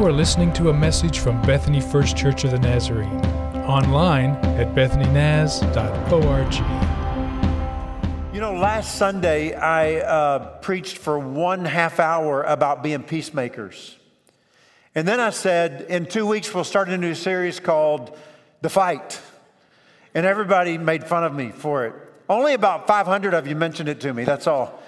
You are listening to a message from Bethany First Church of the Nazarene, online at bethanynaz.org. You know, last Sunday I uh, preached for one half hour about being peacemakers. And then I said, in two weeks we'll start a new series called The Fight. And everybody made fun of me for it. Only about 500 of you mentioned it to me, that's all.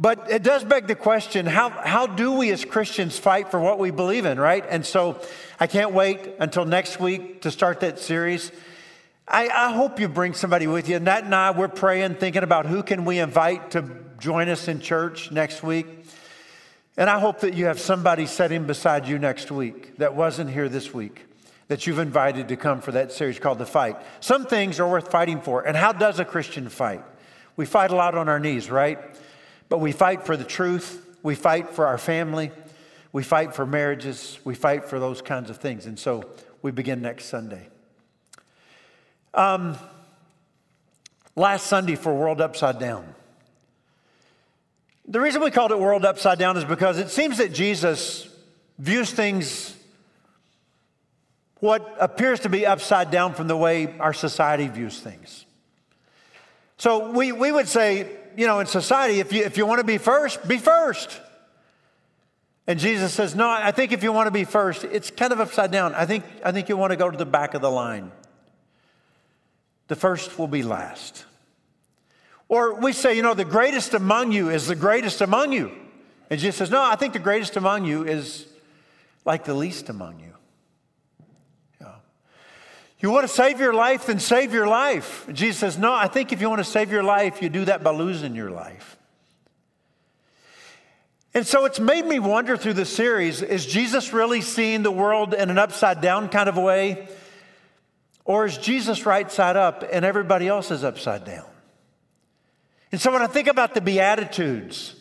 But it does beg the question how, how do we as Christians fight for what we believe in, right? And so I can't wait until next week to start that series. I, I hope you bring somebody with you. Nat and I, we're praying, thinking about who can we invite to join us in church next week. And I hope that you have somebody sitting beside you next week that wasn't here this week that you've invited to come for that series called The Fight. Some things are worth fighting for. And how does a Christian fight? We fight a lot on our knees, right? But we fight for the truth. We fight for our family. We fight for marriages. We fight for those kinds of things. And so we begin next Sunday. Um, last Sunday for World Upside Down. The reason we called it World Upside Down is because it seems that Jesus views things what appears to be upside down from the way our society views things. So we, we would say you know, in society, if you, if you want to be first, be first. And Jesus says, No, I think if you want to be first, it's kind of upside down. I think, I think you want to go to the back of the line. The first will be last. Or we say, you know, the greatest among you is the greatest among you. And Jesus says, No, I think the greatest among you is like the least among you. You want to save your life, then save your life. Jesus says, No, I think if you want to save your life, you do that by losing your life. And so it's made me wonder through the series is Jesus really seeing the world in an upside down kind of way? Or is Jesus right side up and everybody else is upside down? And so when I think about the Beatitudes,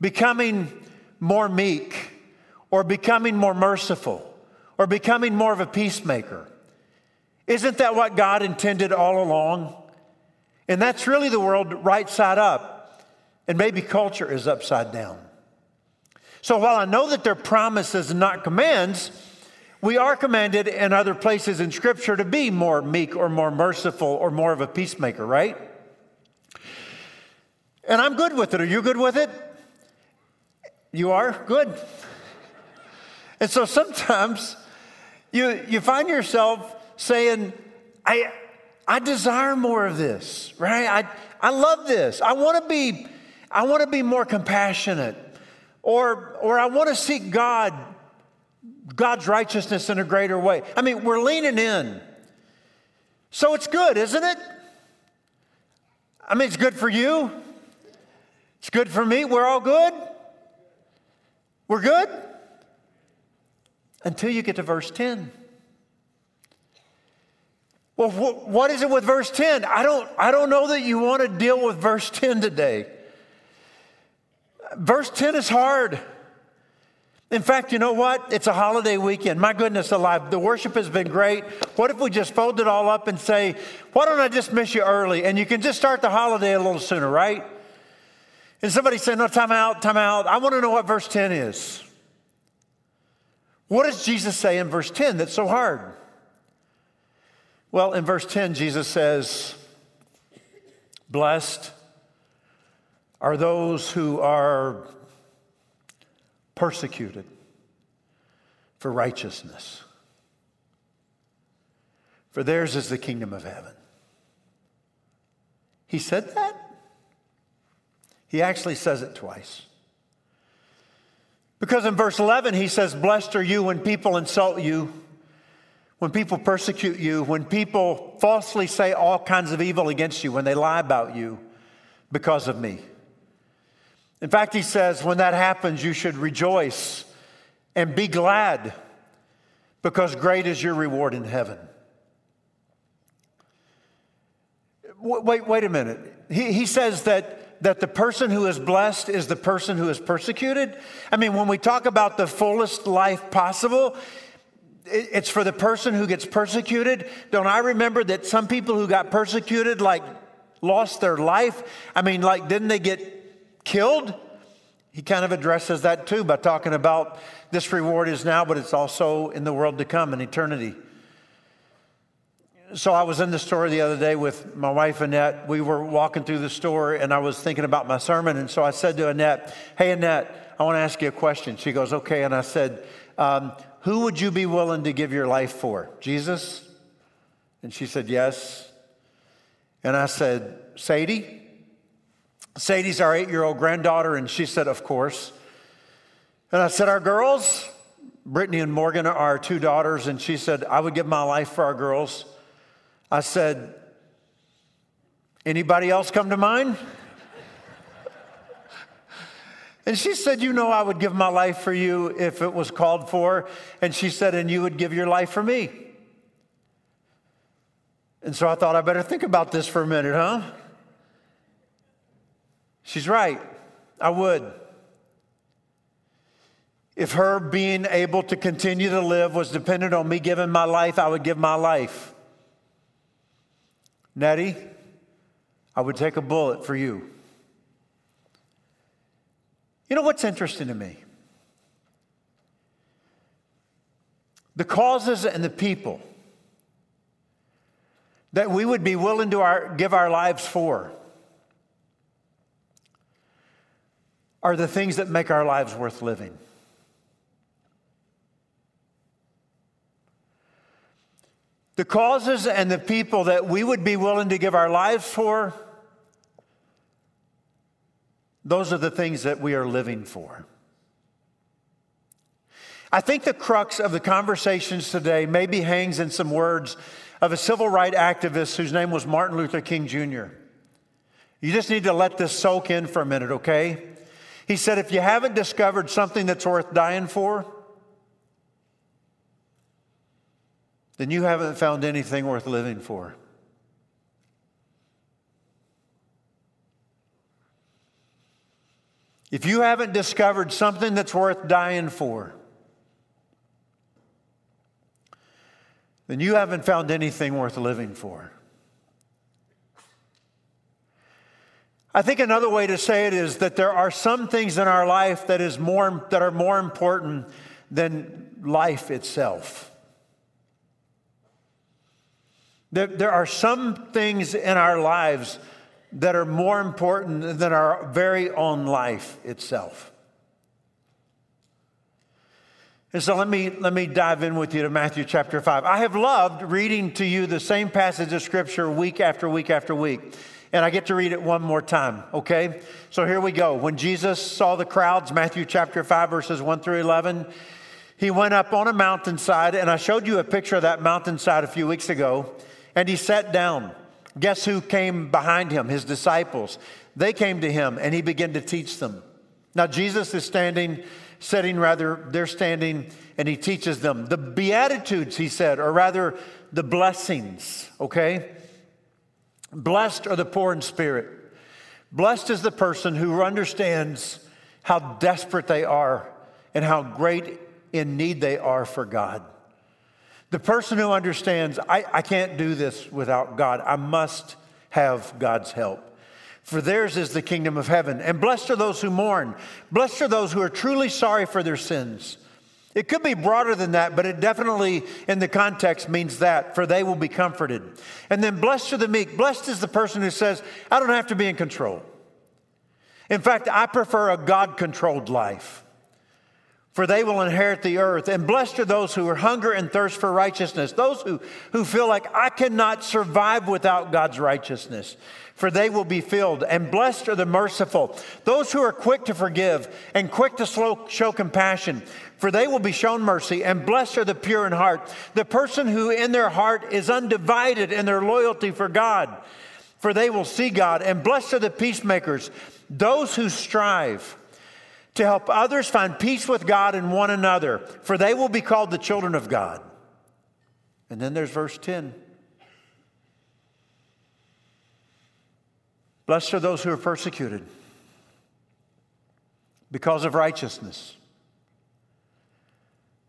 becoming more meek, or becoming more merciful, or becoming more of a peacemaker, isn't that what God intended all along? And that's really the world right side up. And maybe culture is upside down. So while I know that they're promises and not commands, we are commanded in other places in Scripture to be more meek or more merciful or more of a peacemaker, right? And I'm good with it. Are you good with it? You are? Good. And so sometimes you, you find yourself saying, I, I desire more of this, right? I, I love this. I want to be, I want to be more compassionate. Or, or I want to seek God, God's righteousness in a greater way. I mean, we're leaning in. So it's good, isn't it? I mean, it's good for you. It's good for me. We're all good. We're good until you get to verse 10. Well, wh- what is it with verse 10? I don't, I don't know that you want to deal with verse 10 today. Verse 10 is hard. In fact, you know what? It's a holiday weekend. My goodness alive. The worship has been great. What if we just fold it all up and say, why don't I dismiss you early? And you can just start the holiday a little sooner, right? And somebody said, no, time out, time out. I want to know what verse 10 is. What does Jesus say in verse 10 that's so hard? Well, in verse 10, Jesus says, Blessed are those who are persecuted for righteousness, for theirs is the kingdom of heaven. He said that? He actually says it twice. Because in verse 11, he says, Blessed are you when people insult you when people persecute you, when people falsely say all kinds of evil against you, when they lie about you because of me. In fact, he says, when that happens, you should rejoice and be glad because great is your reward in heaven. Wait, wait a minute. He, he says that, that the person who is blessed is the person who is persecuted. I mean, when we talk about the fullest life possible, it's for the person who gets persecuted. Don't I remember that some people who got persecuted, like, lost their life? I mean, like, didn't they get killed? he kind of addresses that too by talking about this reward is now, but it's also in the world to come in eternity. So I was in the store the other day with my wife Annette. We were walking through the store and I was thinking about my sermon. And so I said to Annette, Hey, Annette, I want to ask you a question. She goes, Okay. And I said, um, Who would you be willing to give your life for? Jesus? And she said, Yes. And I said, Sadie? Sadie's our eight year old granddaughter. And she said, Of course. And I said, Our girls? Brittany and Morgan are our two daughters. And she said, I would give my life for our girls. I said, Anybody else come to mind? And she said, You know, I would give my life for you if it was called for. And she said, And you would give your life for me. And so I thought, I better think about this for a minute, huh? She's right. I would. If her being able to continue to live was dependent on me giving my life, I would give my life. Nettie, I would take a bullet for you. You know what's interesting to me? The causes and the people that we would be willing to our, give our lives for are the things that make our lives worth living. The causes and the people that we would be willing to give our lives for, those are the things that we are living for. I think the crux of the conversations today maybe hangs in some words of a civil rights activist whose name was Martin Luther King Jr. You just need to let this soak in for a minute, okay? He said, if you haven't discovered something that's worth dying for, then you haven't found anything worth living for. If you haven't discovered something that's worth dying for, then you haven't found anything worth living for. I think another way to say it is that there are some things in our life that is more that are more important than life itself. There, there are some things in our lives that are more important than our very own life itself. And so let me, let me dive in with you to Matthew chapter 5. I have loved reading to you the same passage of scripture week after week after week. And I get to read it one more time, okay? So here we go. When Jesus saw the crowds, Matthew chapter 5, verses 1 through 11, he went up on a mountainside, and I showed you a picture of that mountainside a few weeks ago. And he sat down. Guess who came behind him? His disciples. They came to him and he began to teach them. Now, Jesus is standing, sitting rather, they're standing, and he teaches them. The Beatitudes, he said, or rather the blessings, okay? Blessed are the poor in spirit. Blessed is the person who understands how desperate they are and how great in need they are for God. The person who understands, I, I can't do this without God, I must have God's help. For theirs is the kingdom of heaven. And blessed are those who mourn. Blessed are those who are truly sorry for their sins. It could be broader than that, but it definitely, in the context, means that, for they will be comforted. And then blessed are the meek. Blessed is the person who says, I don't have to be in control. In fact, I prefer a God controlled life for they will inherit the earth. And blessed are those who are hunger and thirst for righteousness, those who, who feel like I cannot survive without God's righteousness, for they will be filled. And blessed are the merciful, those who are quick to forgive and quick to slow, show compassion, for they will be shown mercy. And blessed are the pure in heart, the person who in their heart is undivided in their loyalty for God, for they will see God. And blessed are the peacemakers, those who strive to help others find peace with God and one another, for they will be called the children of God. And then there's verse 10. Blessed are those who are persecuted because of righteousness.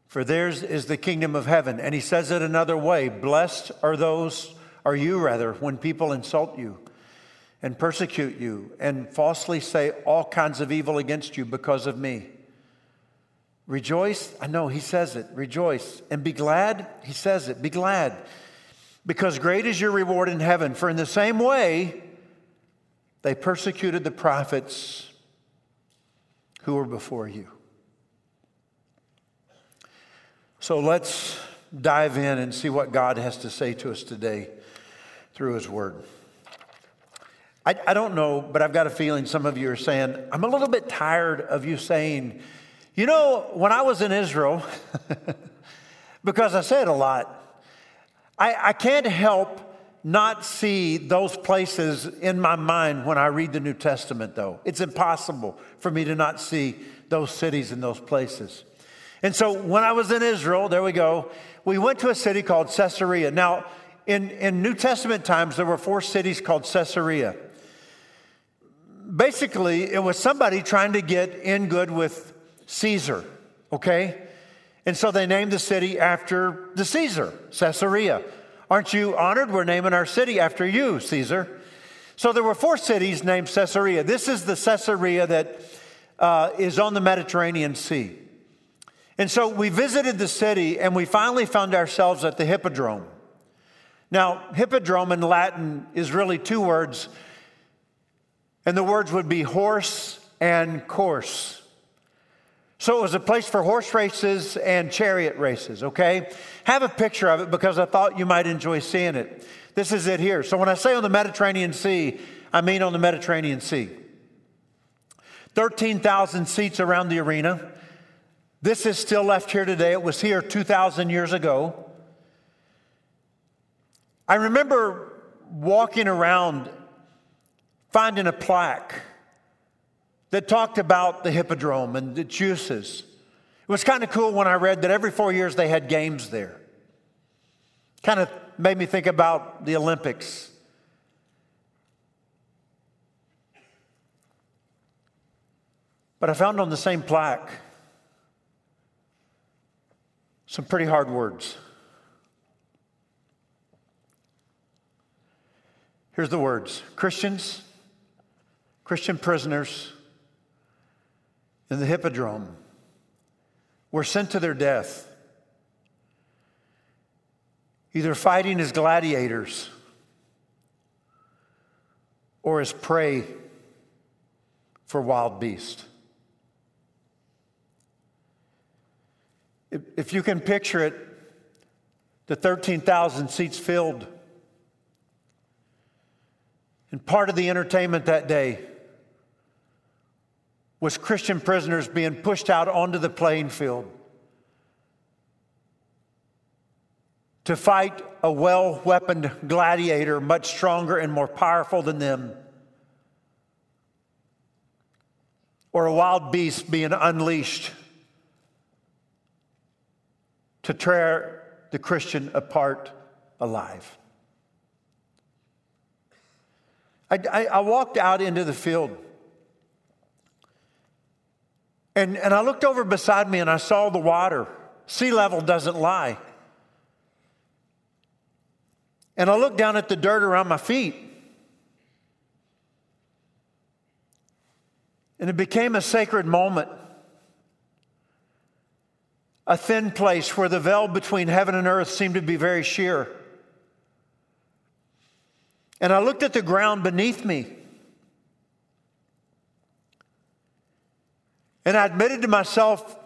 For theirs is the kingdom of heaven. And he says it another way Blessed are those, are you rather, when people insult you and persecute you and falsely say all kinds of evil against you because of me. Rejoice. I know he says it. Rejoice. And be glad. He says it. Be glad. Because great is your reward in heaven. For in the same way, they persecuted the prophets who were before you. So let's dive in and see what God has to say to us today through His Word. I, I, don't know, but I've got a feeling some of you are saying, I'm a little bit tired of you saying, you know, when I was in Israel, because I said a lot, I, I can't help not see those places in my mind when I read the New Testament, though. It's impossible for me to not see those cities and those places. And so when I was in Israel, there we go, we went to a city called Caesarea. Now, in, in New Testament times, there were four cities called Caesarea. Basically, it was somebody trying to get in good with Caesar, okay? And so they named the city after the Caesar, Caesarea. Aren't you honored? We're naming our city after you, Caesar. So there were four cities named Caesarea. This is the Caesarea that uh, is on the Mediterranean Sea. And so we visited the city and we finally found ourselves at the Hippodrome. Now, Hippodrome in Latin is really two words, and the words would be horse and course. So it was a place for horse races and chariot races, okay? Have a picture of it because I thought you might enjoy seeing it. This is it here. So when I say on the Mediterranean Sea, I mean on the Mediterranean Sea. 13,000 seats around the arena. This is still left here today. It was here 2,000 years ago. I remember walking around finding a plaque that talked about the hippodrome and its uses. It was kind of cool when I read that every four years they had games there. Kind of made me think about the Olympics. But I found on the same plaque some pretty hard words. Here's the words Christians, Christian prisoners, in the Hippodrome were sent to their death, either fighting as gladiators or as prey for wild beasts. If, you can picture it, the 13,000 seats filled. And part of the entertainment that day was Christian prisoners being pushed out onto the playing field to fight a well weaponed gladiator much stronger and more powerful than them, or a wild beast being unleashed to tear the Christian apart alive. I, I, I walked out into the field. And, and I looked over beside me and I saw the water. Sea level doesn't lie. And I looked down at the dirt around my feet. And it became a sacred moment. A thin place where the veil between heaven and earth seemed to be very sheer. And I looked at the ground beneath me. And I admitted to myself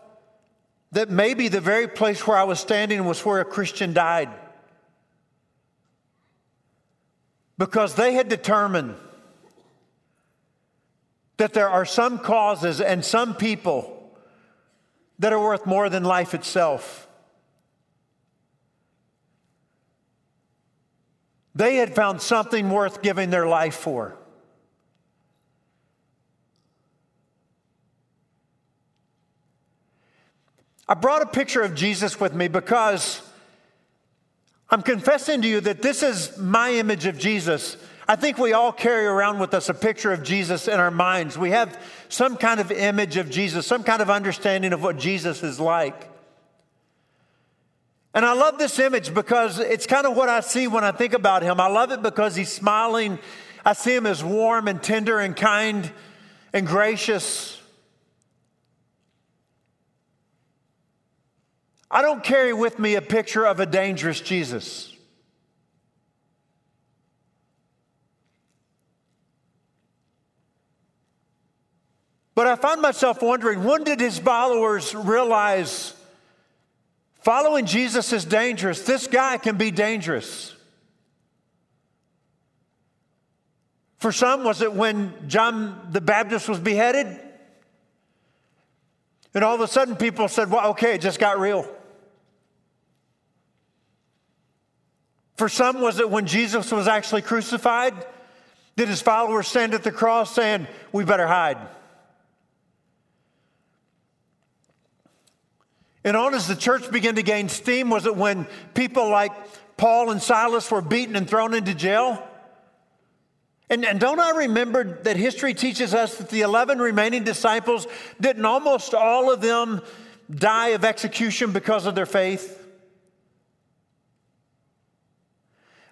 that maybe the very place where I was standing was where a Christian died. Because they had determined that there are some causes and some people that are worth more than life itself. They had found something worth giving their life for. I brought a picture of Jesus with me because I'm confessing to you that this is my image of Jesus. I think we all carry around with us a picture of Jesus in our minds. We have some kind of image of Jesus, some kind of understanding of what Jesus is like. And I love this image because it's kind of what I see when I think about him. I love it because he's smiling. I see him as warm and tender and kind and gracious. I don't carry with me a picture of a dangerous Jesus. But I find myself wondering when did his followers realize following Jesus is dangerous? This guy can be dangerous. For some, was it when John the Baptist was beheaded? And all of a sudden, people said, Well, okay, it just got real. For some, was it when Jesus was actually crucified? Did his followers stand at the cross saying, We better hide? And on as the church began to gain steam, was it when people like Paul and Silas were beaten and thrown into jail? And, and don't I remember that history teaches us that the 11 remaining disciples, didn't almost all of them die of execution because of their faith?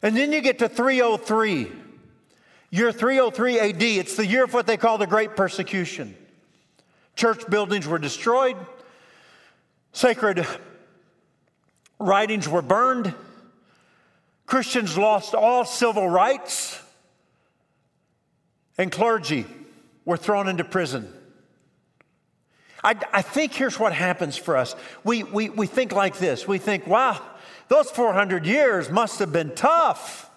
And then you get to 303. Year 303 AD, it's the year of what they call the Great Persecution. Church buildings were destroyed, Sacred writings were burned. Christians lost all civil rights. And clergy were thrown into prison. I, I, think here's what happens for us. We, we, we think like this we think, wow, those 400 years must have been tough.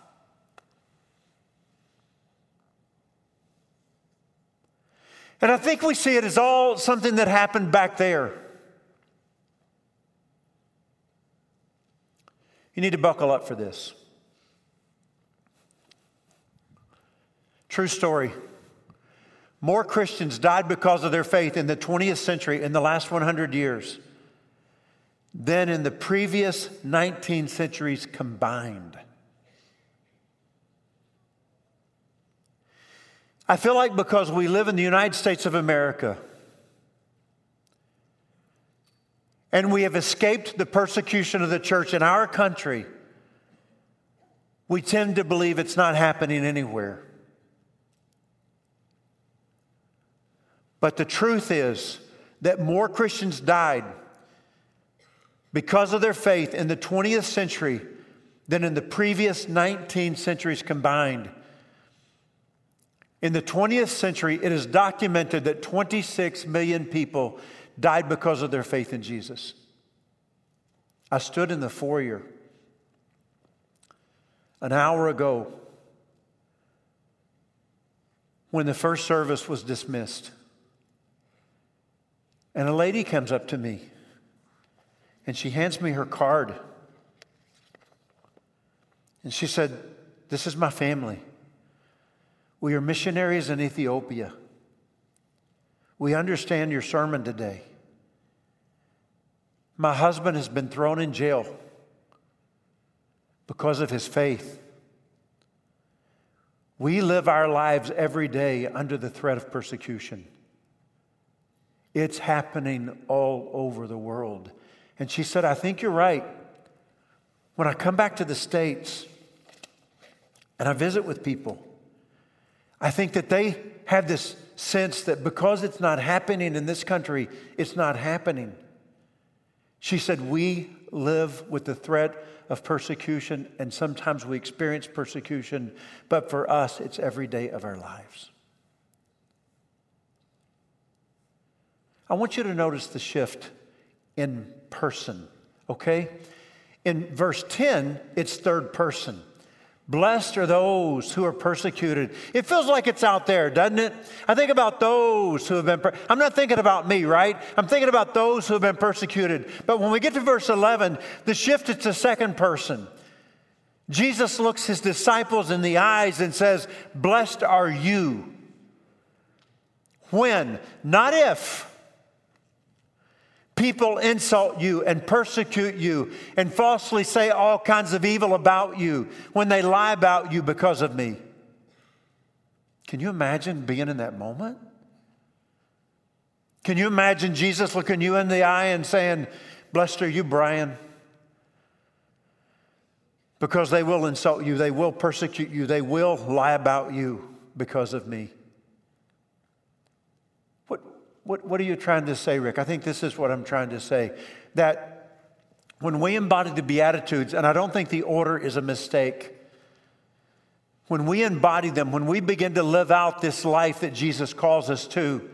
And I think we see it as all something that happened back there. You need to buckle up for this. True story. More Christians died because of their faith in the 20th century, in the last 100 years, than in the previous 19 centuries combined. I feel like because we live in the United States of America, and we have escaped the persecution of the church in our country, we tend to believe it's not happening anywhere. But the truth is that more Christians died because of their faith in the 20th century than in the previous 19 centuries combined. In the 20th century, it is documented that 26 million people died because of their faith in Jesus. I stood in the foyer an hour ago when the first service was dismissed. And a lady comes up to me and she hands me her card. And she said, This is my family. We are missionaries in Ethiopia. We understand your sermon today. My husband has been thrown in jail because of his faith. We live our lives every day under the threat of persecution. It's happening all over the world. And she said, I think you're right. When I come back to the States and I visit with people, I think that they have this sense that because it's not happening in this country, it's not happening. She said, We live with the threat of persecution, and sometimes we experience persecution, but for us, it's every day of our lives. I want you to notice the shift in person, okay? In verse 10, it's third person. Blessed are those who are persecuted. It feels like it's out there, doesn't it? I think about those who have been, per- I'm not thinking about me, right? I'm thinking about those who have been persecuted. But when we get to verse 11, the shift is to second person. Jesus looks his disciples in the eyes and says, Blessed are you. When? Not if people insult you and persecute you and falsely say all kinds of evil about you when they lie about you because of me. Can you imagine being in that moment? Can you imagine Jesus looking you in the eye and saying, Blessed are you, Brian? because they will insult you, they will persecute you, they will lie about you because of me. What, what, are you trying to say, Rick? I think this is what I'm trying to say. That when we embody the Beatitudes, and I don't think the order is a mistake, when we embody them, when we begin to live out this life that Jesus calls us to,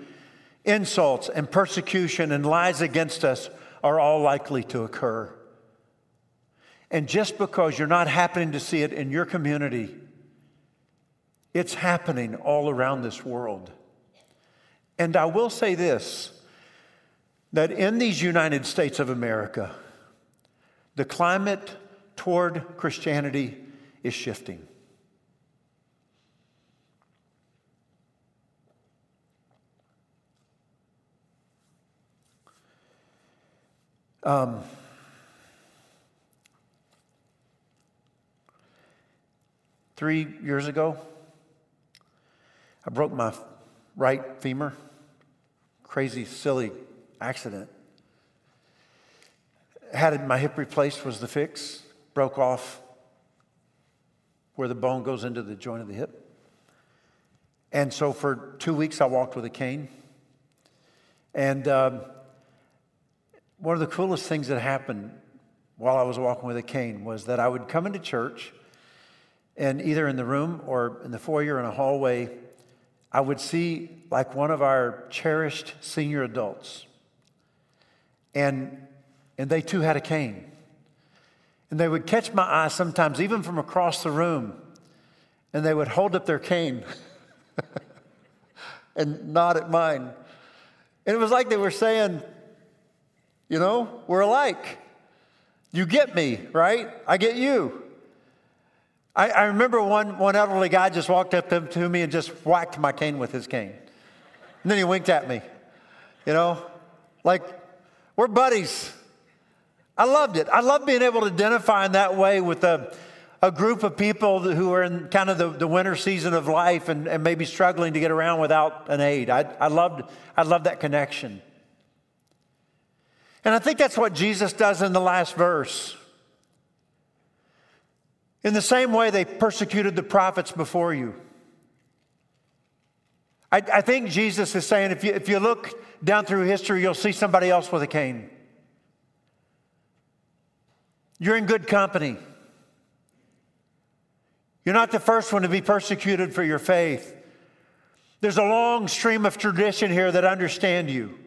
insults and persecution and lies against us are all likely to occur. And just because you're not happening to see it in your community, it's happening all around this world. And I will say this that in these United States of America, the climate toward Christianity is shifting. Um, three years ago, I broke my right femur. Crazy, silly accident. Had my hip replaced was the fix. Broke off where the bone goes into the joint of the hip. And so for two weeks, I walked with a cane. And um, one of the coolest things that happened while I was walking with a cane was that I would come into church, and either in the room or in the foyer in a hallway, I would see like one of our cherished senior adults. And, and they too had a cane. And they would catch my eye sometimes, even from across the room, and they would hold up their cane and nod at mine. And it was like they were saying, you know, we're alike. You get me, right? I get you. I, I remember one, one elderly guy just walked up to me and just whacked my cane with his cane. And then he winked at me. You know, like, we're buddies. I loved it. I love being able to identify in that way with a, a group of people who are in kind of the, the winter season of life and, and maybe struggling to get around without an aid. I, I, loved, I loved that connection. And I think that's what Jesus does in the last verse. In the same way they persecuted the prophets before you. I, I, think Jesus is saying if you, if you look down through history, you'll see somebody else with a cane. You're in good company. You're not the first one to be persecuted for your faith. There's a long stream of tradition here that understand you.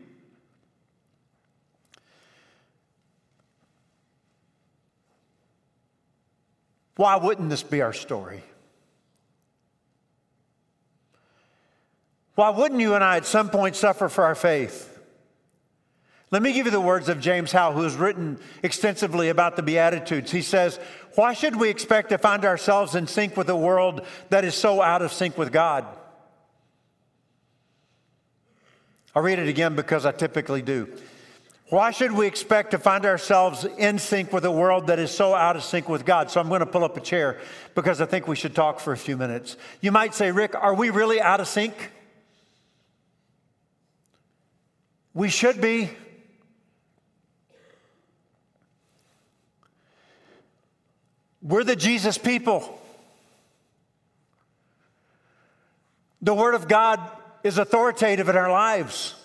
Why wouldn't this be our story? Why wouldn't you and I at some point suffer for our faith? Let me give you the words of James Howell, who has written extensively about the Beatitudes. He says, Why should we expect to find ourselves in sync with a world that is so out of sync with God? I'll read it again because I typically do. Why should we expect to find ourselves in sync with a world that is so out of sync with God? So I'm going to pull up a chair because I think we should talk for a few minutes. You might say, Rick, are we really out of sync? We should be. We're the Jesus people. The Word of God is authoritative in our lives.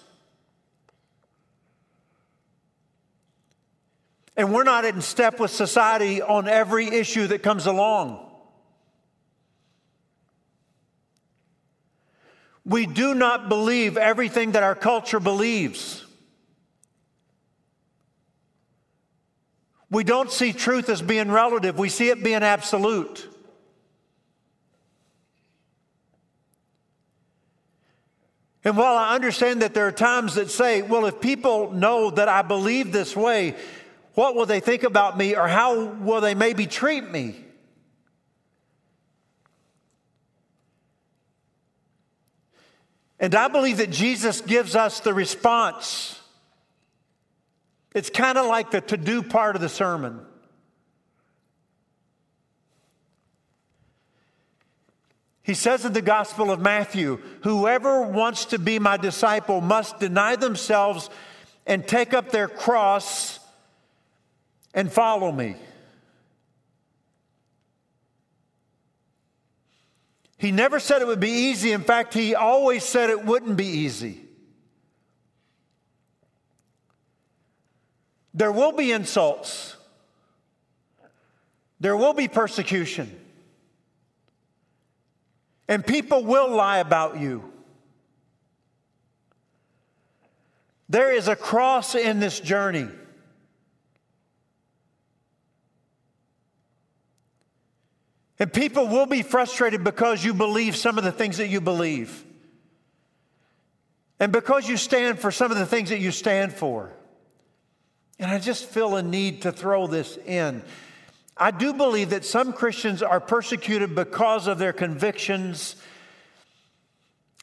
And we're not in step with society on every issue that comes along. We do not believe everything that our culture believes. We don't see truth as being relative, we see it being absolute. And while I understand that there are times that say, well, if people know that I believe this way, what will they think about me or how will they maybe treat me? And I believe that Jesus gives us the response. It's kind of like the to do part of the sermon. He says in the Gospel of Matthew, Whoever wants to be my disciple must deny themselves and take up their cross and follow me. He never said it would be easy. In fact, he always said it wouldn't be easy. There will be insults. There will be persecution. And people will lie about you. There is a cross in this journey. And people will be frustrated because you believe some of the things that you believe. And because you stand for some of the things that you stand for. And I just feel a need to throw this in. I do believe that some Christians are persecuted because of their convictions.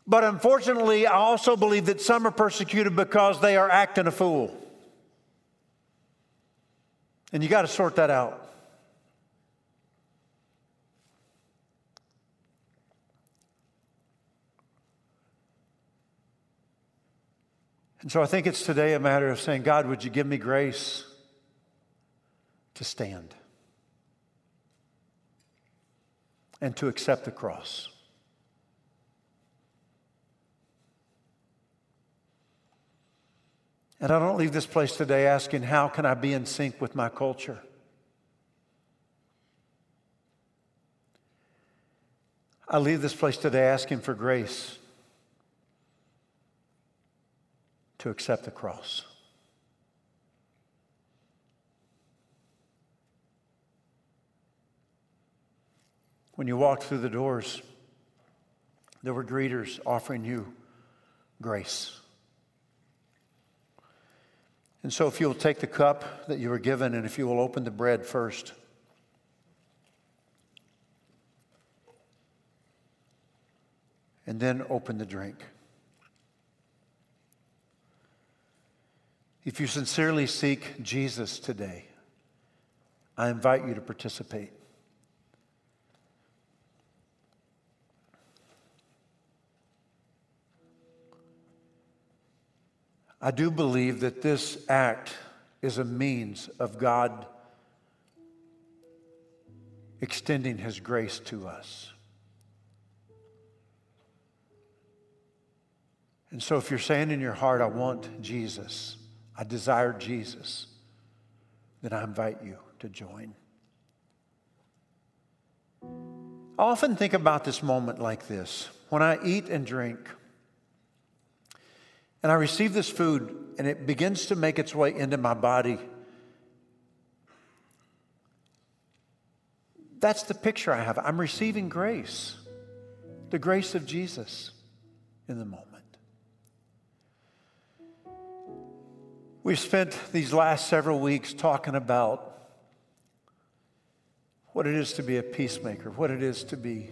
But unfortunately, I also believe that some are persecuted because they are acting a fool. And you got to sort that out. And so I think it's today a matter of saying, God, would you give me grace to stand and to accept the cross? And I don't leave this place today asking, how can I be in sync with my culture? I leave this place today asking for grace to accept the cross. When you walked through the doors, there were greeters offering you grace. And so, if you'll take the cup that you were given, and if you will open the bread first. And then open the drink. If you sincerely seek Jesus today, I invite you to participate. I do believe that this act is a means of God extending His grace to us. And so, if you're saying in your heart, I want Jesus, I desire Jesus, then I invite you to join. I often think about this moment like this when I eat and drink, and I receive this food, and it begins to make its way into my body. That's the picture I have. I'm receiving grace, the grace of Jesus in the moment. We've spent these last several weeks talking about what it is to be a peacemaker, what it is to be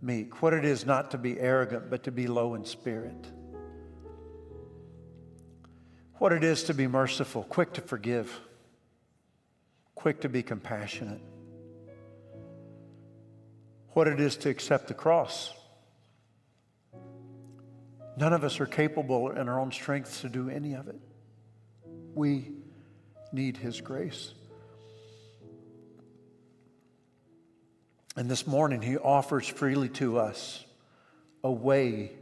meek, what it is not to be arrogant, but to be low in spirit, what it is to be merciful, quick to forgive, quick to be compassionate, what it is to accept the cross. None of us are capable in our own strength to do any of it. We need His grace. And this morning, He offers freely to us a way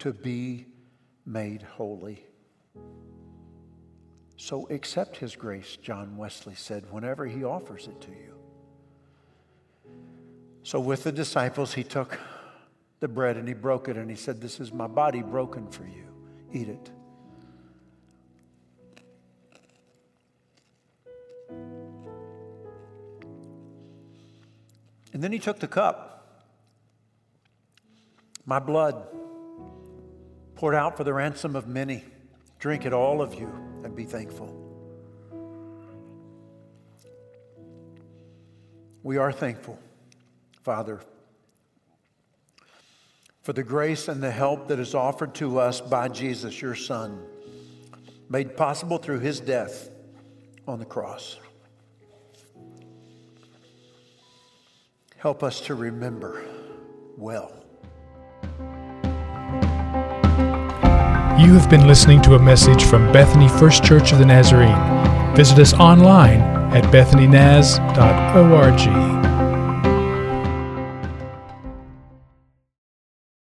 to be made holy. So accept His grace, John Wesley said, whenever He offers it to you. So, with the disciples, He took the bread and He broke it and He said, This is my body broken for you. Eat it. And then he took the cup, my blood, poured out for the ransom of many. Drink it, all of you, and be thankful. We are thankful, Father, for the grace and the help that is offered to us by Jesus, your Son, made possible through his death on the cross. Help us to remember well. You have been listening to a message from Bethany First Church of the Nazarene. Visit us online at bethanynaz.org.